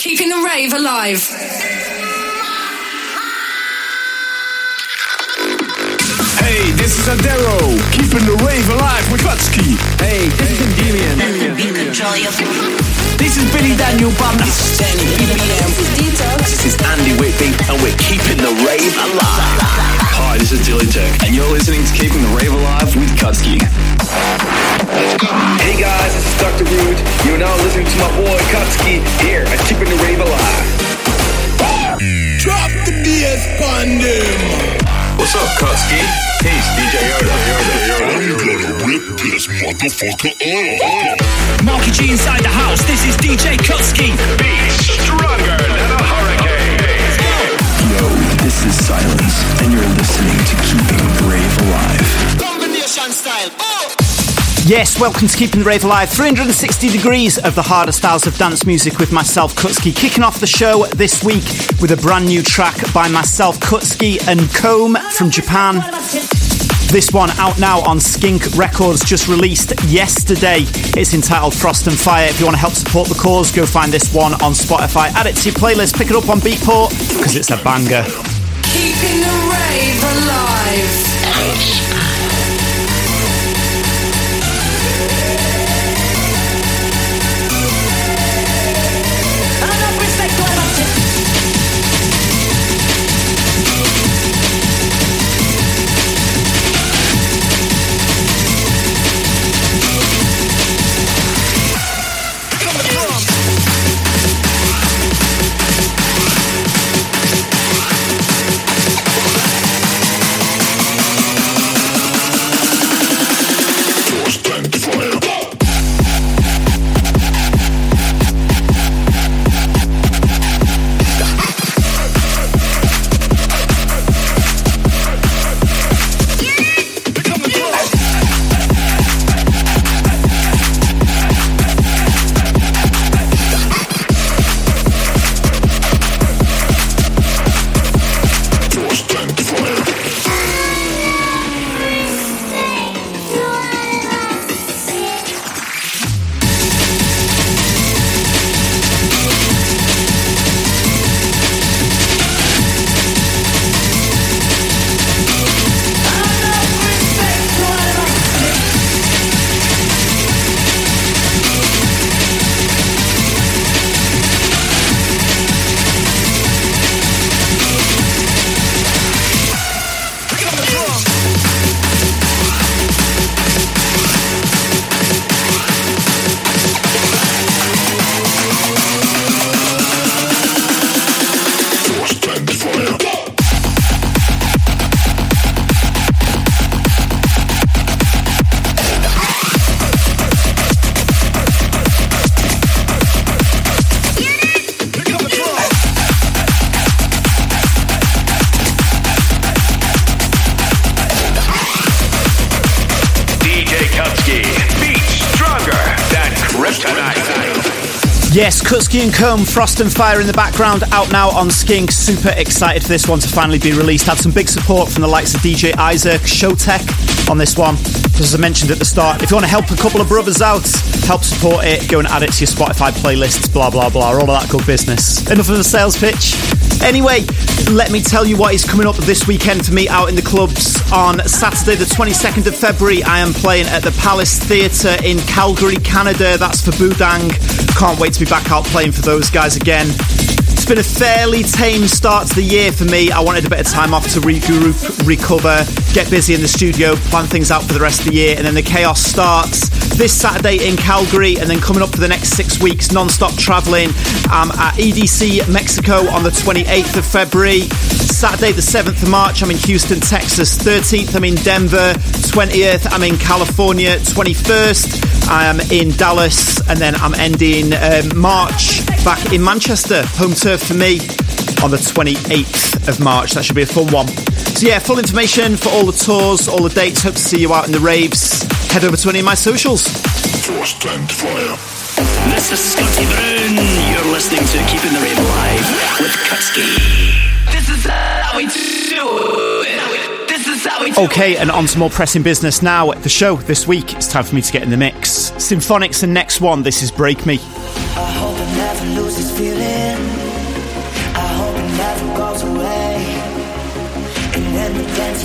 Keeping the rave alive. Hey, this is Adero, keeping the rave alive with Kutski. Hey, this is Endymion. This is Billy Daniel Bunter. This is Danny BBM. This is Detox. This is Andy Whitby, and we're keeping the rave alive. Hi, this is Dilly Tech, and you're listening to Keeping the Rave Alive with Kutski. Hey guys, this is Dr. Rude. You're now listening to my boy Kutski here at Keeping the Rave Alive. Drop the BS pandem. What's up, Kutski? Peace, DJ Yoda. I'm gonna rip this motherfucker up. Marky G inside the house. This is DJ Kutski. Be stronger than a hurricane. Yo, this is Silence, and you're listening to Keeping the Rave Alive. Combination style. Oh! Yes, welcome to Keeping the Rave Alive. 360 degrees of the harder styles of dance music with myself, Kutski. Kicking off the show this week with a brand new track by myself, Kutski and Comb from Japan. This one out now on Skink Records, just released yesterday. It's entitled Frost and Fire. If you want to help support the cause, go find this one on Spotify. Add it to your playlist, pick it up on Beatport, because it's a banger. Keeping the rave alive. Kutski and Comb, Frost and Fire in the background, out now on Skink. Super excited for this one to finally be released. Had some big support from the likes of DJ Isaac, Showtek on this one. As I mentioned at the start, if you want to help a couple of brothers out, help support it, go and add it to your Spotify playlists, blah, blah, blah, all of that good business. Enough of the sales pitch. Anyway, let me tell you what is coming up this weekend for me out in the clubs. On Saturday, the 22nd of February, I am playing at the Palace Theatre in Calgary, Canada. That's for Budang. Can't wait to be back out playing for those guys again. It's been a fairly tame start to the year for me. I wanted a bit of time off to regroup, recover, get busy in the studio, plan things out for the rest of the year, and then the chaos starts this Saturday in Calgary, and then coming up for the next six weeks, non-stop traveling. I'm at EDC Mexico on the 28th of February. Saturday the 7th of March, I'm in Houston, Texas. 13th, I'm in Denver. 20th, I'm in California. 21st, I am in Dallas, and then I'm ending um, March back in Manchester, home turf for me, on the 28th of March. That should be a fun one. So yeah, full information for all the tours, all the dates. Hope to see you out in the raves. Head over to any of my socials. Frost and fire. This is Scotty Brown. You're listening to Keeping the Rave Alive with Kutski. This is how we do it. This is how we do Okay, and on to more pressing business now. The show this week, it's time for me to get in the mix. Symphonics and next one, this is Break Me.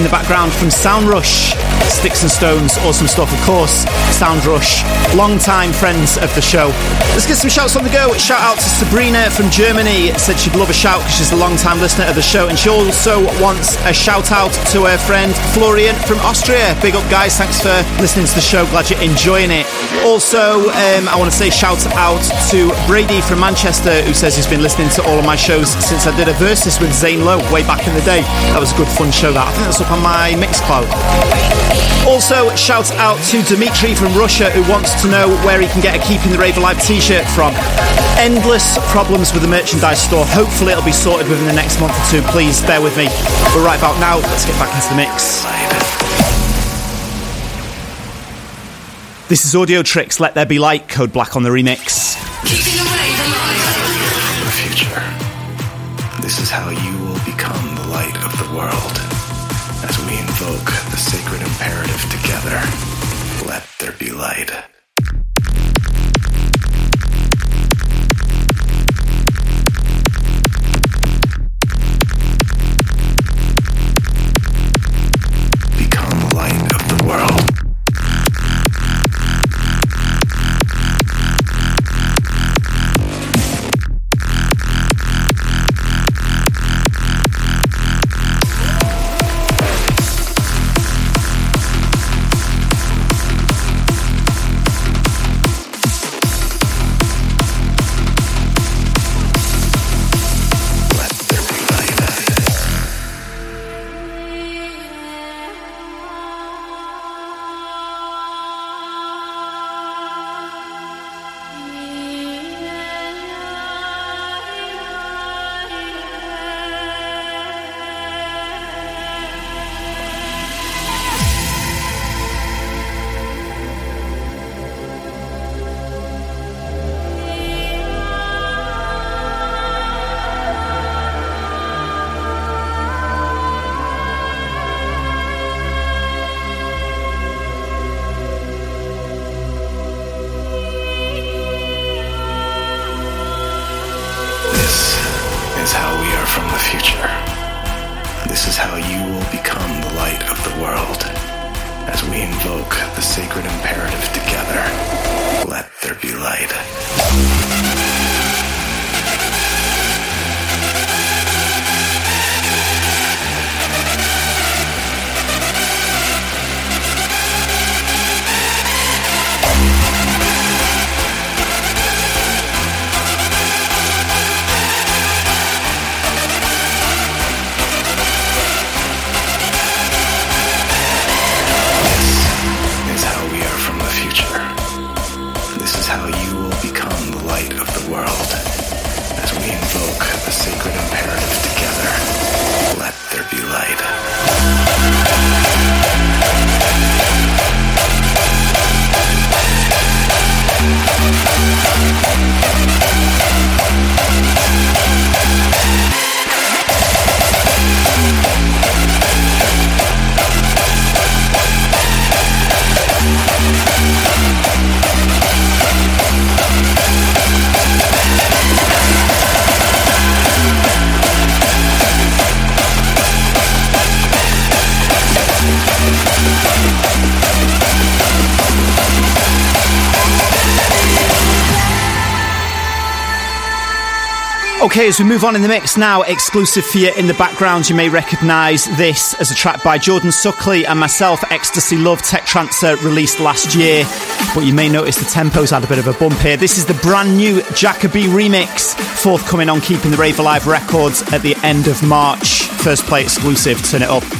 in the background from Sound Rush. Sticks and Stones, awesome stuff, of course. Sound Rush, long-time friends of the show. Let's get some shouts on the go. Shout out to Sabrina from Germany. Said she'd love a shout because she's a long-time listener of the show, and she also wants a shout out to her friend Florian from Austria. Big up, guys. Thanks for listening to the show. Glad you're enjoying it. Also, um, I want to say shout out to Brady from Manchester, who says he's been listening to all of my shows since I did a versus with Zane Lowe way back in the day. That was a good, fun show. That I think that's up on my Mixcloud. Also, shout out to Dimitri from Russia who wants to know where he can get a Keeping the Rave Alive t-shirt from. Endless problems with the merchandise store. Hopefully it'll be sorted within the next month or two. Please bear with me. But right about now, let's get back into the mix. This is Audiotricz, Let There Be Light, Code Black on the remix. Keeping away the rave alive. The future. This is how you will become the light of the world. As we invoke the sacred imperative together, let there be light. Okay, as we move on in the mix now, exclusive for you in the background, you may recognise this as a track by Jordan Suckley and myself, Ecstasy Love Tech Transfer, released last year. But you may notice the tempo's had a bit of a bump here. This is the brand new Jacoby remix, forthcoming on Keeping the Rave Alive Records at the end of March. First play exclusive, turn it up.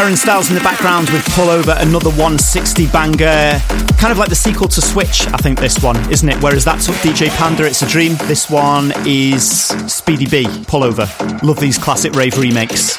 Darren Styles in the background with Pull Over, another 160 banger. Kind of like the sequel to Switch, I think, this one, isn't it? Whereas that took DJ Panda, It's a Dream. This one is Speedy J, Pull Over. Love these classic rave remakes.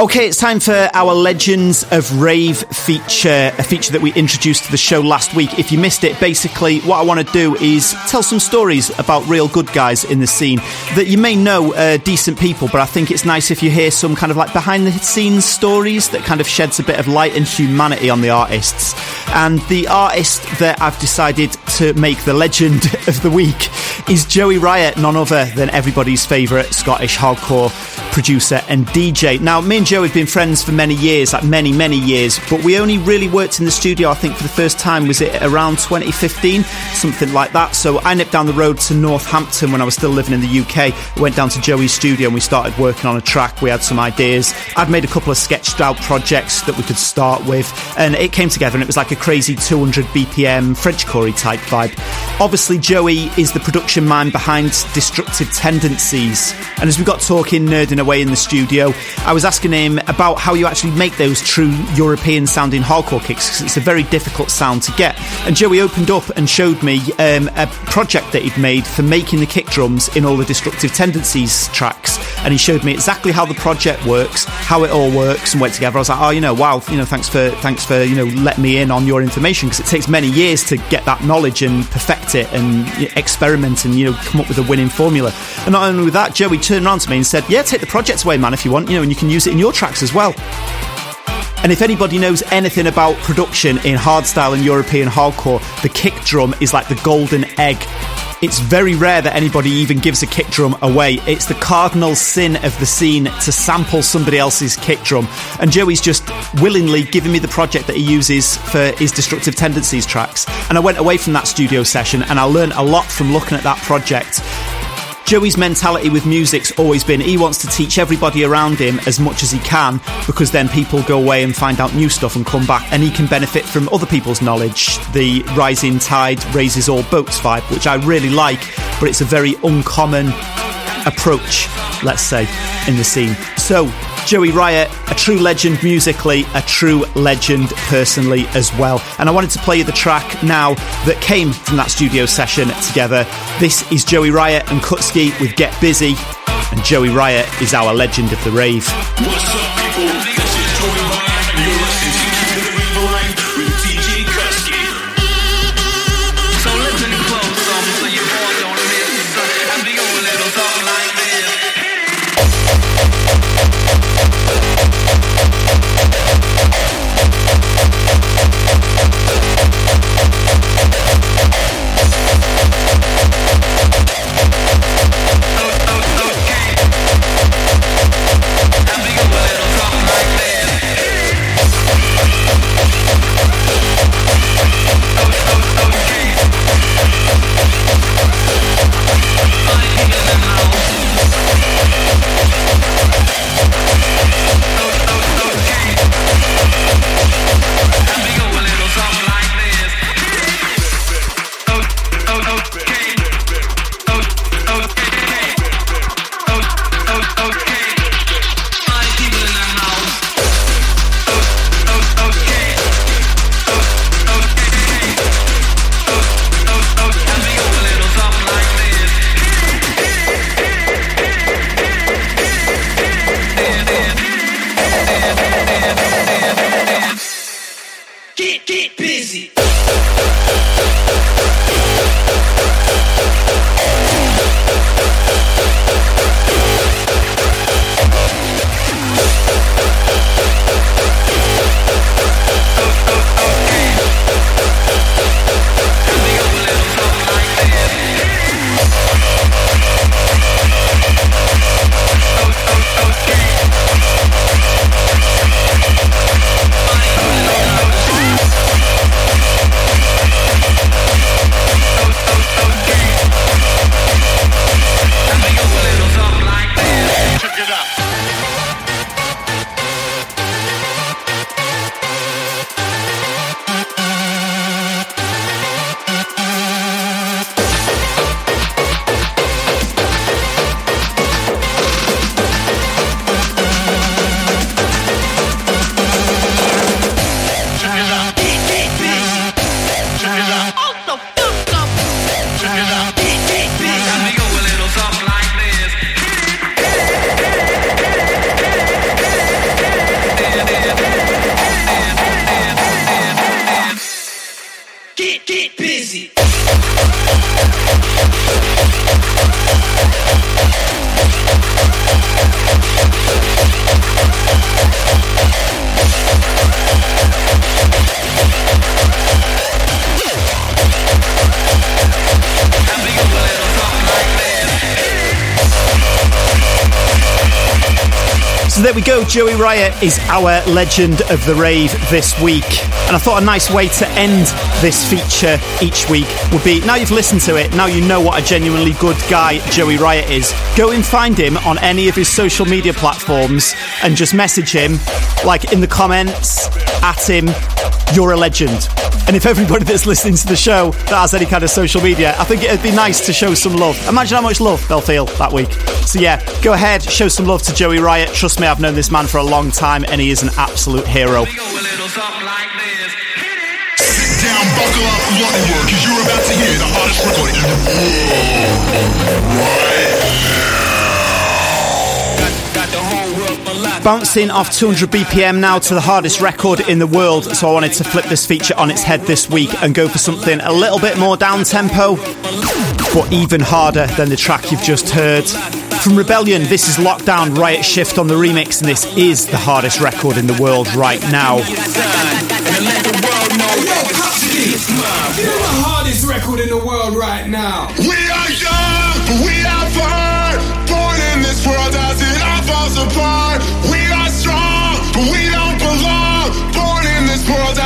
Okay, it's time for our Legends of Rave feature, a feature that we introduced to the show last week. If you missed it, basically what I want to do is tell some stories about real good guys in the scene that you may know decent people, but I think it's nice if you hear some kind of like behind the scenes stories that kind of sheds a bit of light and humanity on the artists. And the artist that I've decided to make the legend of the week is Joey Riot, none other than everybody's favourite Scottish hardcore producer and DJ. Now, me and Joe have been friends for many years, like many, many years, but we only really worked in the studio, I think, for the first time, was it around 2015? Something like that. So I nipped down the road to Northampton when I was still living in the UK, went down to Joey's studio and we started working on a track. We had some ideas. I'd made a couple of sketched out projects that we could start with, and it came together and it was like a crazy 200 BPM French Corey type vibe. Obviously, Joey is the production mind behind Destructive Tendencies, and as we got talking, nerding away in the studio, I was asking him about how you actually make those true European sounding hardcore kicks because it's a very difficult sound to get. And Joey opened up and showed me um, a project that he'd made for making the kick drums in all the Destructive Tendencies tracks, and he showed me exactly how the project works, how it all works, and together. I was like, oh, you know, wow, you know, thanks for thanks for you know letting me in on your information because it takes many years to get that knowledge and perfect it and experiment and you know come up with a winning formula. And not only with that, Joey turned around to me and said, "Yeah, take the project away, man, if you want, you know, and you can use it in your tracks as well." And if anybody knows anything about production in hardstyle and European hardcore, the kick drum is like the golden egg. It's very rare that anybody even gives a kick drum away. It's the cardinal sin of the scene to sample somebody else's kick drum. And Joey's just willingly giving me the project that he uses for his Destructive Tendencies tracks. And I went away from that studio session and I learned a lot from looking at that project. Joey's mentality with music's always been he wants to teach everybody around him as much as he can because then people go away and find out new stuff and come back and he can benefit from other people's knowledge. The rising tide raises all boats vibe, which I really like, but it's a very uncommon approach, let's say, in the scene. So, Joey Riot, a true legend musically, a true legend personally as well. And I wanted to play you the track now that came from that studio session together. This is Joey Riot and Kutski with Get Busy, and Joey Riot is our legend of the rave. Joey Riot is our legend of the rave this week. And I thought a nice way to end this feature each week would be now you've listened to it, now you know what a genuinely good guy Joey Riot is. Go and find him on any of his social media platforms and just message him, like in the comments, at him, you're a legend. And if everybody that's listening to the show that has any kind of social media, I think it'd be nice to show some love. Imagine how much love they'll feel that week. So yeah, go ahead, show some love to Joey Riot. Trust me, I've known this man for a long time and he is an absolute hero. Sit down, buckle up, bloody cause you're about to hear the hottest record in the world. Right Bouncing off 200 BPM now to the hardest record in the world, so I wanted to flip this feature on its head this week and go for something a little bit more down tempo, but even harder than the track you've just heard. From Rebellion, this is Lockdown Riot Shift on the remix, and this is the hardest record in the world right now. You're the hardest record in the world right now. We are young, but we are fun. Born in this world as it all falls apart. We are strong, but we don't belong. Born in this world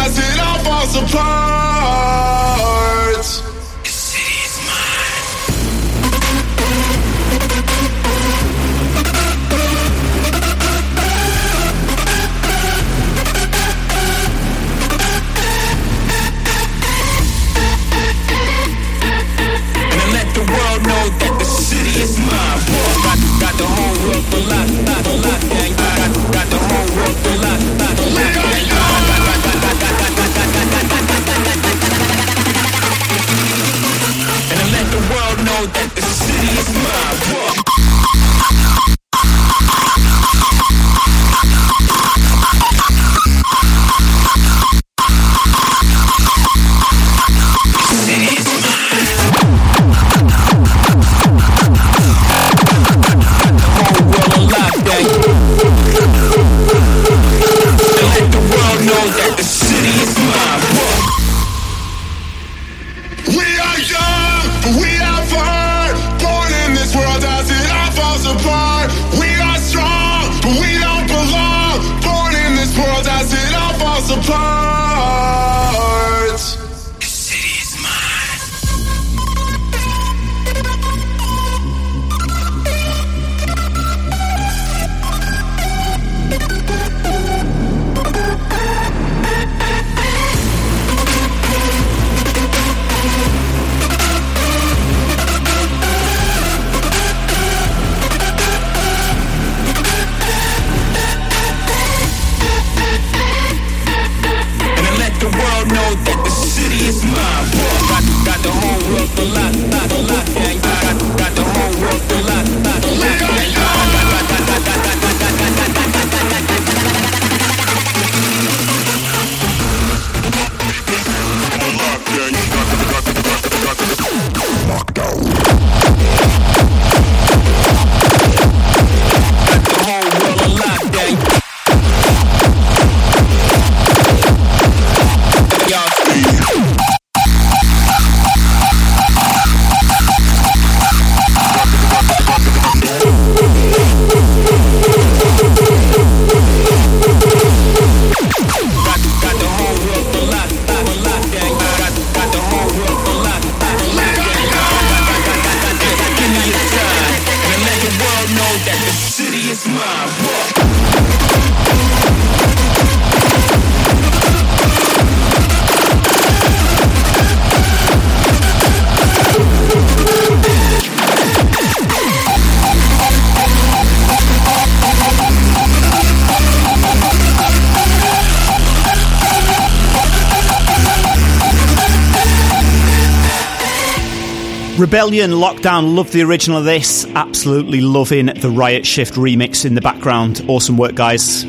Rebelion, Lockdown, love the original of this. Absolutely loving the Riot Shift remix in the background. Awesome work, guys. Hey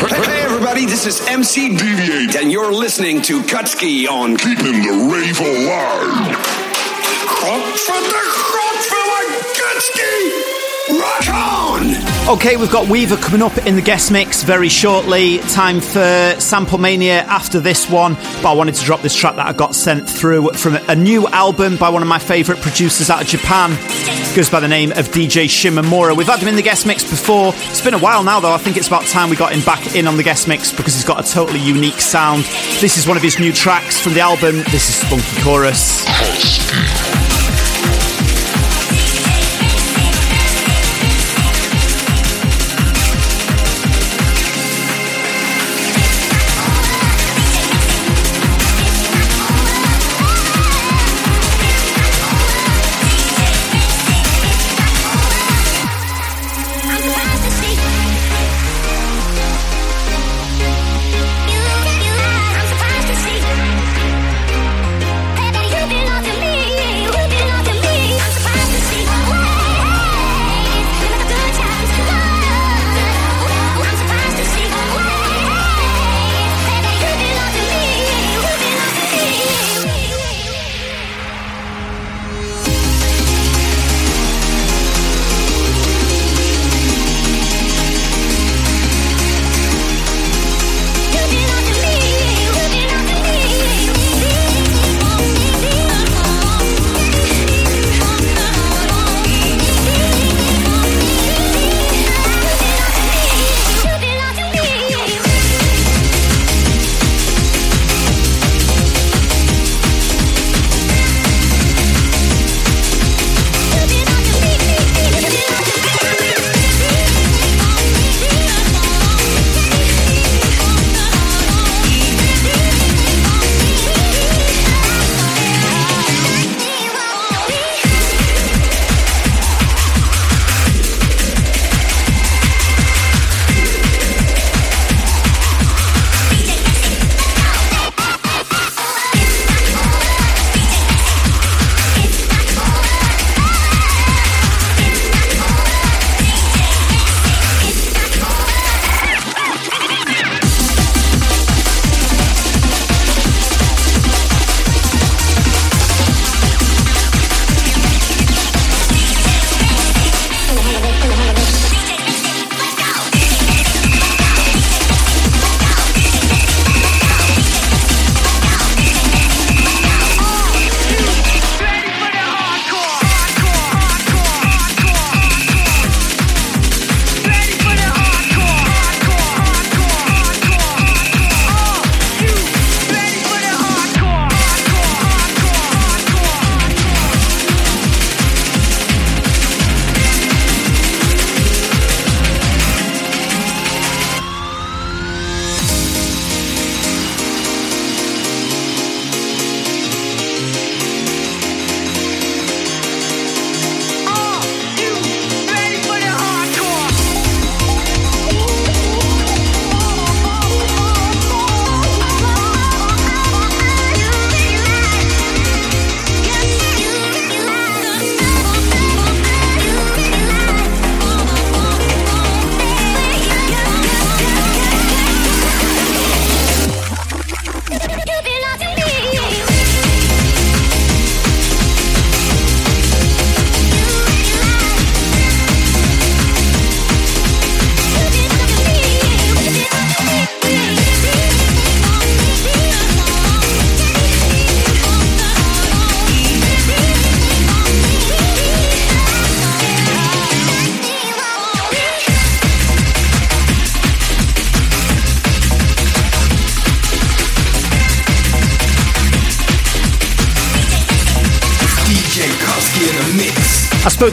everybody, everybody. This is MC Deviate, and you're listening to Kutski on Keeping the Rave Alive. Crop for the crop for Kutski! Rock on! Okay, we've got Weaver coming up in the guest mix very shortly. Time for Sample Mania after this one. But I wanted to drop this track that I got sent through from a new album by one of my favourite producers out of Japan. It goes by the name of DJ Shimamura. We've had him in the guest mix before. It's been a while now, though. I think it's about time we got him back in on the guest mix because he's got a totally unique sound. This is one of his new tracks from the album. This is Spunky Chorus.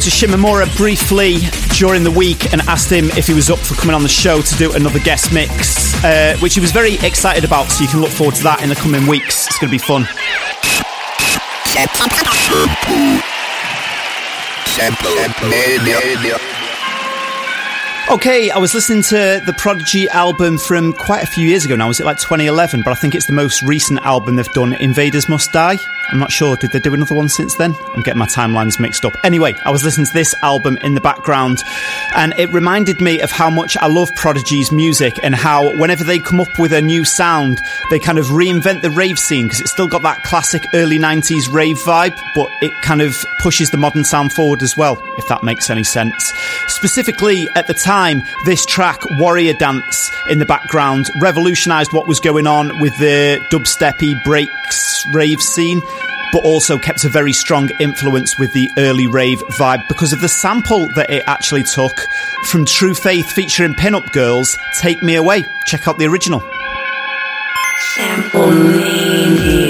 To Shimamura briefly during the week and asked him if he was up for coming on the show to do another guest mix, uh, which he was very excited about. So you can look forward to that in the coming weeks. It's going to be fun. Okay, I was listening to the Prodigy album from quite a few years ago now. Was it like 2011? But I think it's the most recent album they've done, Invaders Must Die. I'm not sure. Did they do another one since then? I'm getting my timelines mixed up. Anyway, I was listening to this album in the background, and it reminded me of how much I love Prodigy's music and how whenever they come up with a new sound, they kind of reinvent the rave scene because it's still got that classic early 90s rave vibe, but it kind of pushes the modern sound forward as well, if that makes any sense. Specifically, at the time, this track, Warrior Dance, in the background, revolutionised what was going on with the dubsteppy breaks rave scene but also kept a very strong influence with the early rave vibe because of the sample that it actually took from True Faith featuring Pinup Girls, Take Me Away. Check out the original. Sample Mania.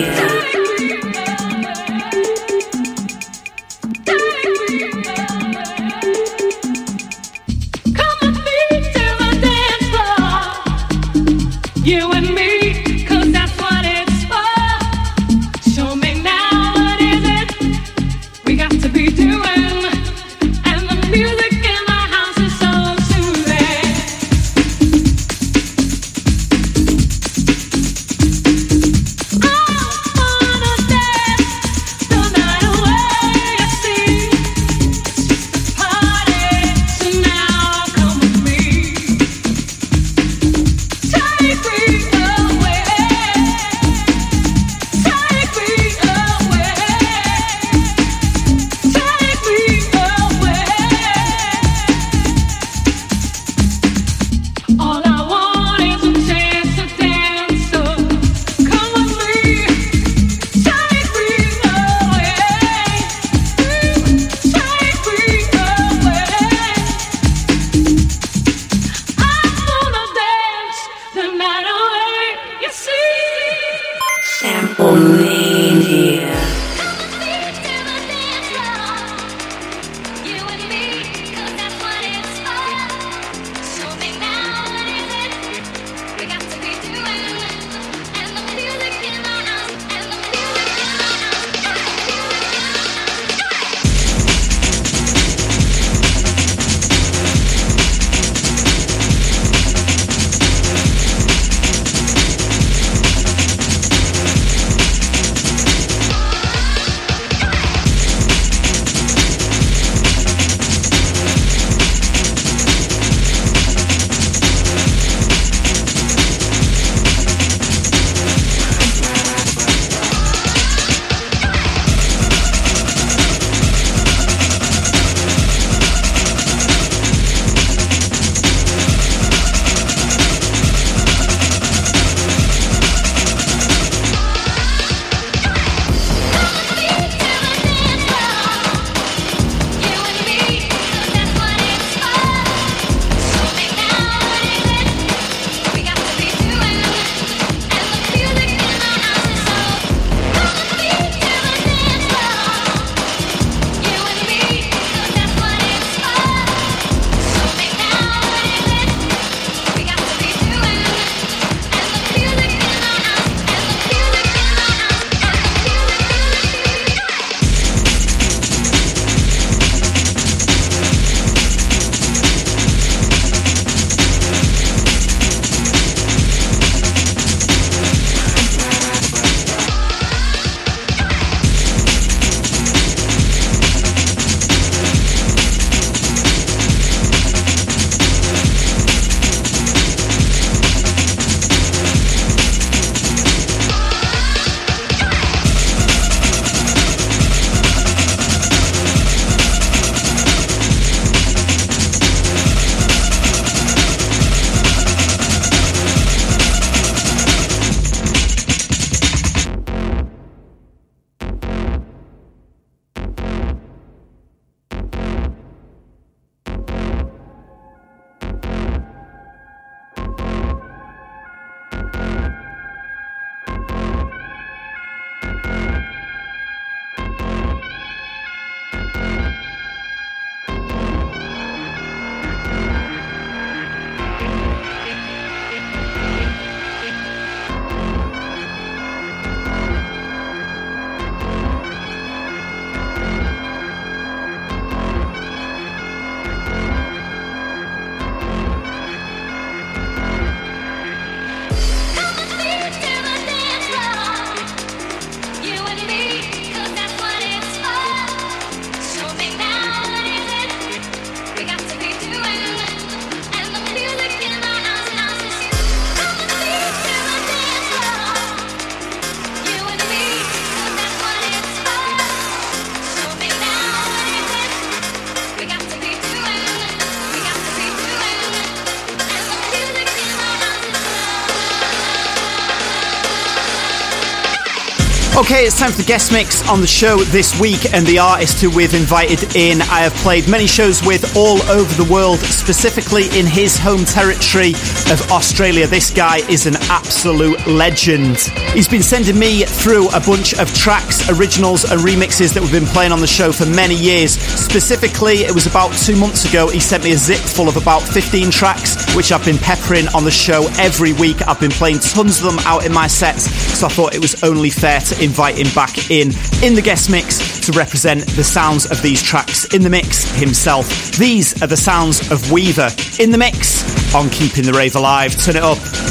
Okay, it's time for the guest mix on the show this week, and the artist who we've invited in, I have played many shows with all over the world, specifically in his home territory of Australia. This guy is an absolute legend. He's been sending me through a bunch of tracks, originals, and remixes that we've been playing on the show for many years. Specifically, it was about two months ago, he sent me a zip full of about 15 tracks, which I've been peppering on the show every week. I've been playing tons of them out in my sets, so I thought it was only fair to invite him back in in the guest mix to represent the sounds of these tracks in the mix himself. These are the sounds of Weaver in the mix on Keeping the Rave Alive. Turn it up.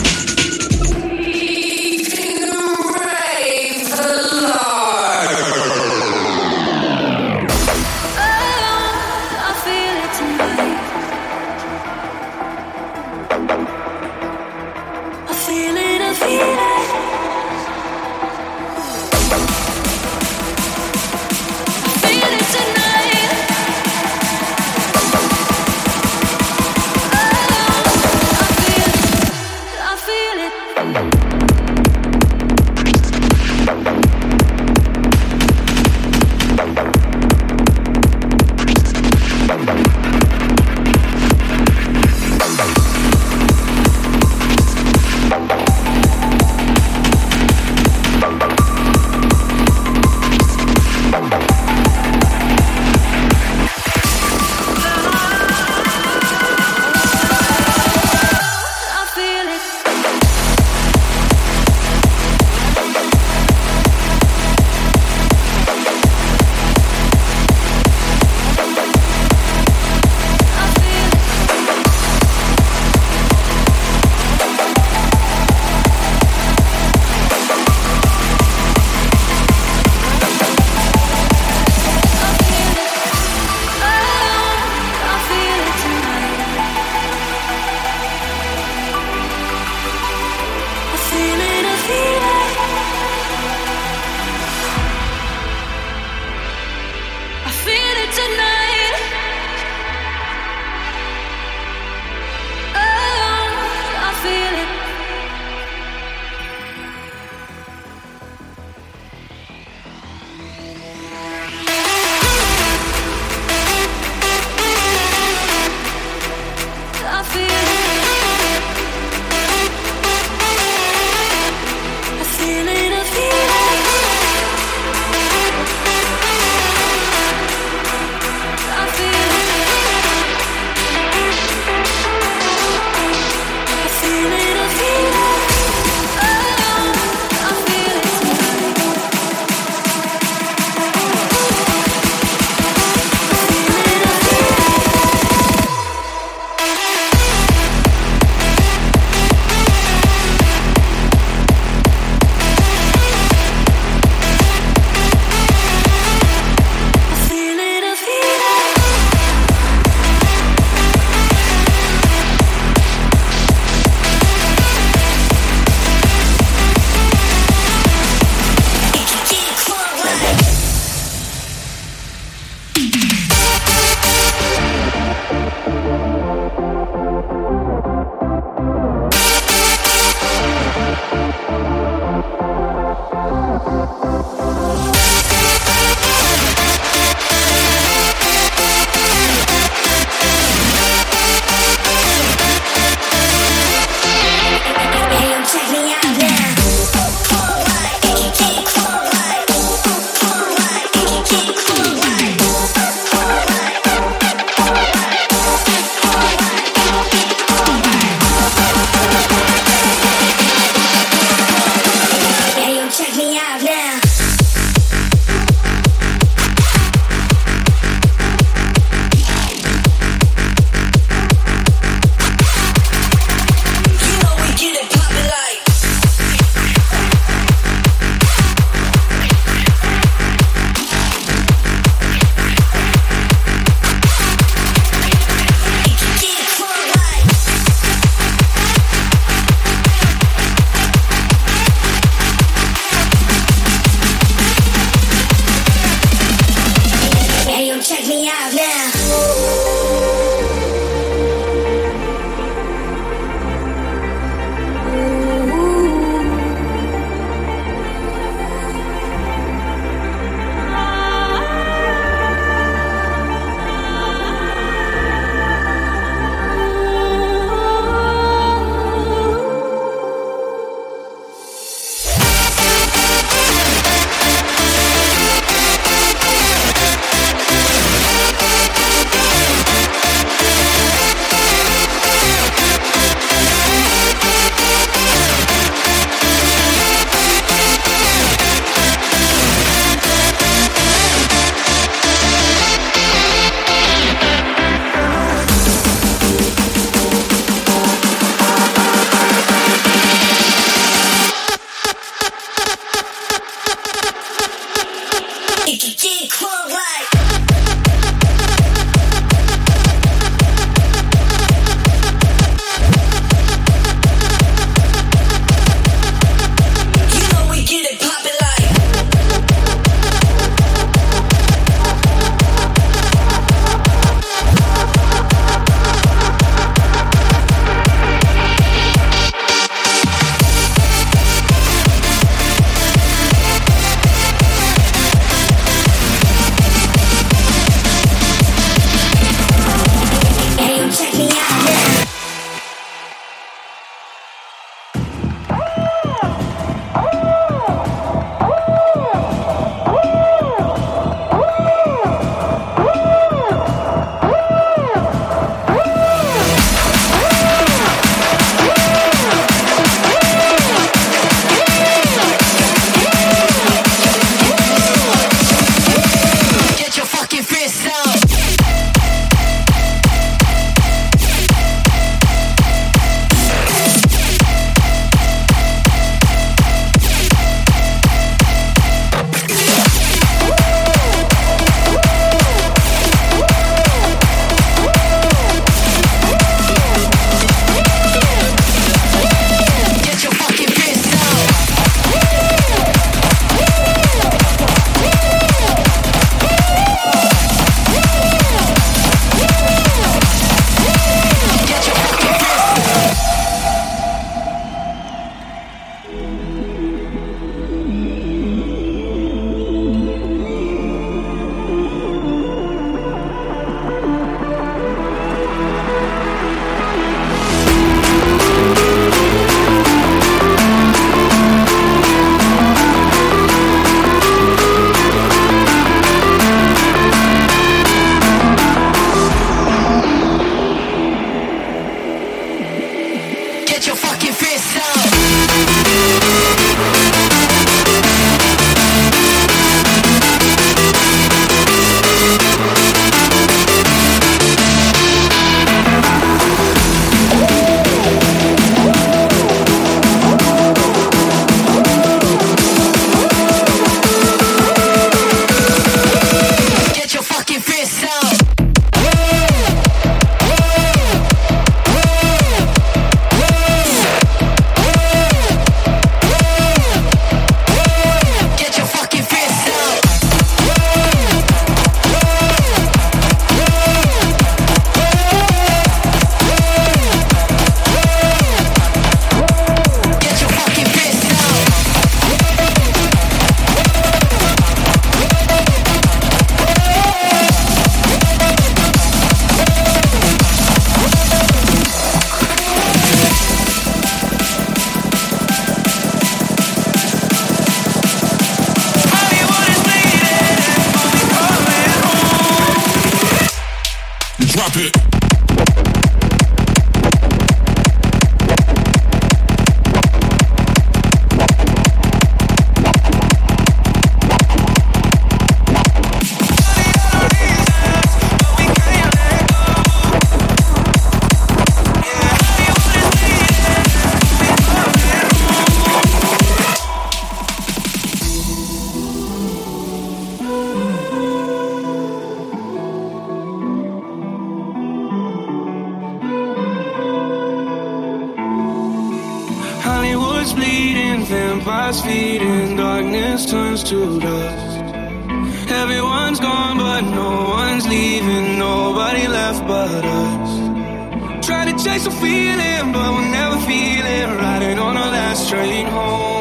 Hollywood's bleeding, vampires feeding, darkness turns to dust. Everyone's gone, but no one's leaving, nobody left but us. Try to chase a feeling, but we'll never feel it, riding on our last train home.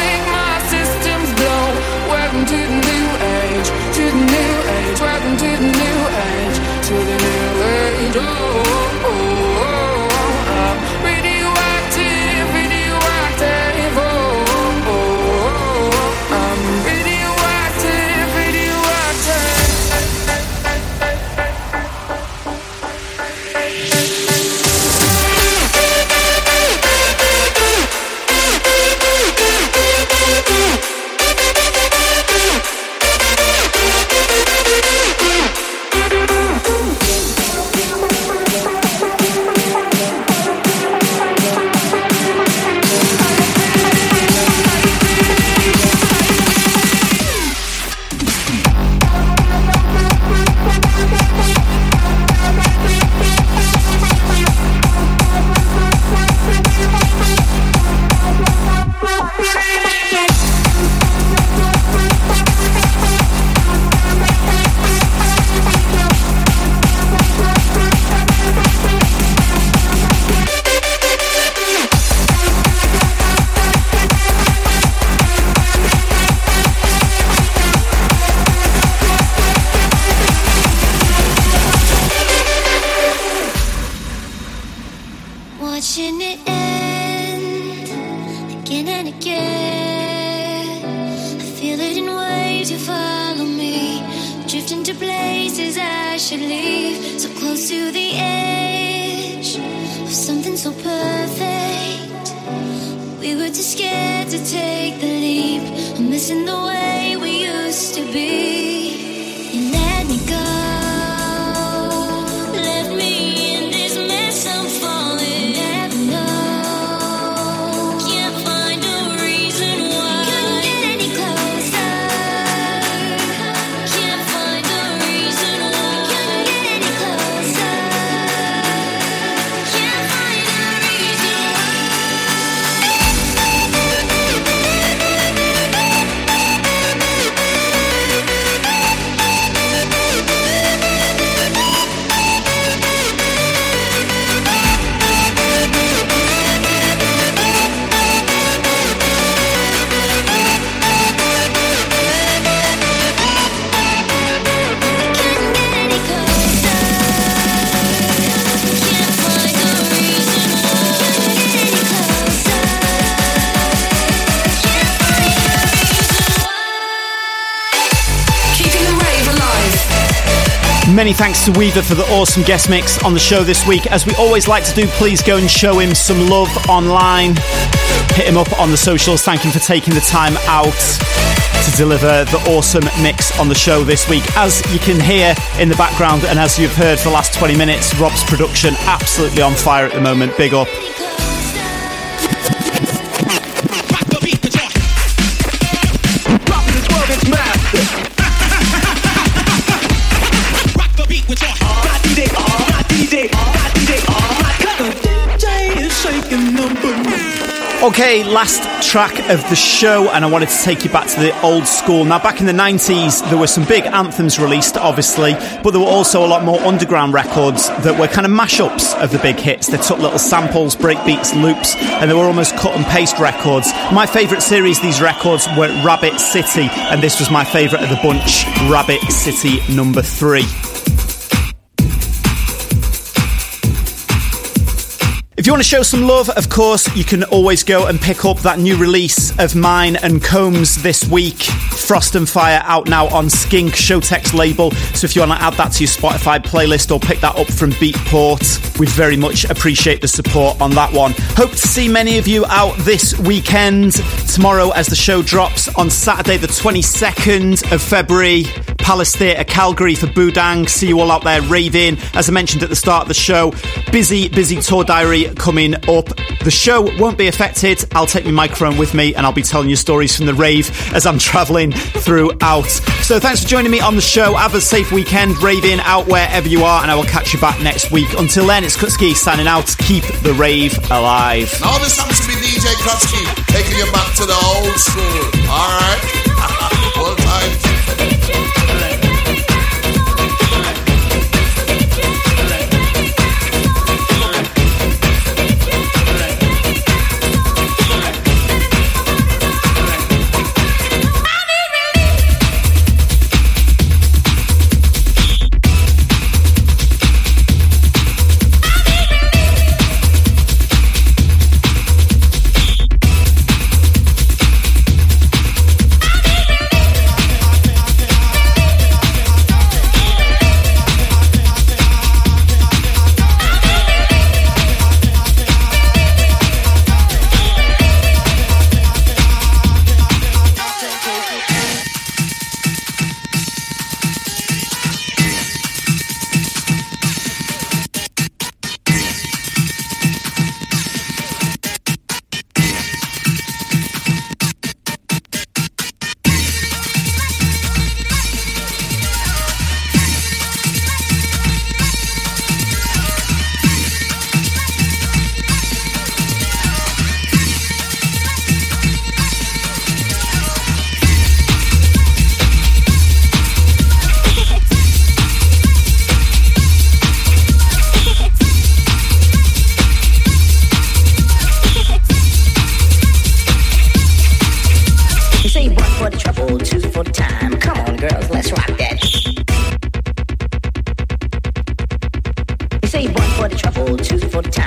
To Many thanks to Weaver for the awesome guest mix on the show this week. As we always like to do, please go and show him some love online. Hit him up on the socials. Thank him for taking the time out to deliver the awesome mix on the show this week. As you can hear in the background, and as you've heard for the last 20 minutes, Rob's production absolutely on fire at the moment. Big up. Okay, last track of the show, and I wanted to take you back to the old school. Now, back in the 90s, there were some big anthems released, obviously, but there were also a lot more underground records that were kind of mashups of the big hits. They took little samples, breakbeats, loops, and they were almost cut and paste records. My favourite series, these records, were Rabbit City, and this was my favourite of the bunch, Rabbit City number three. If you want to show some love, of course, you can always go and pick up that new release of mine and Combs this week. Frost and Fire out now on Skink Showtek's label. So if you want to add that to your Spotify playlist or pick that up from Beatport, we very much appreciate the support on that one. Hope to see many of you out this weekend. Tomorrow, as the show drops on Saturday, the 22nd of February, Palace Theatre, Calgary for Budang. See you all out there raving. As I mentioned at the start of the show, busy, busy tour diary coming up. The show won't be affected. I'll take my microphone with me and I'll be telling you stories from the rave as I'm travelling throughout. So thanks for joining me on the show. Have a safe weekend, raving out wherever you are, and I will catch you back next week. Until then, it's Kutski signing out. Keep the rave alive. Now this happens to be DJ Kutski taking you back to the old school. All right, old times. for the trouble, two for the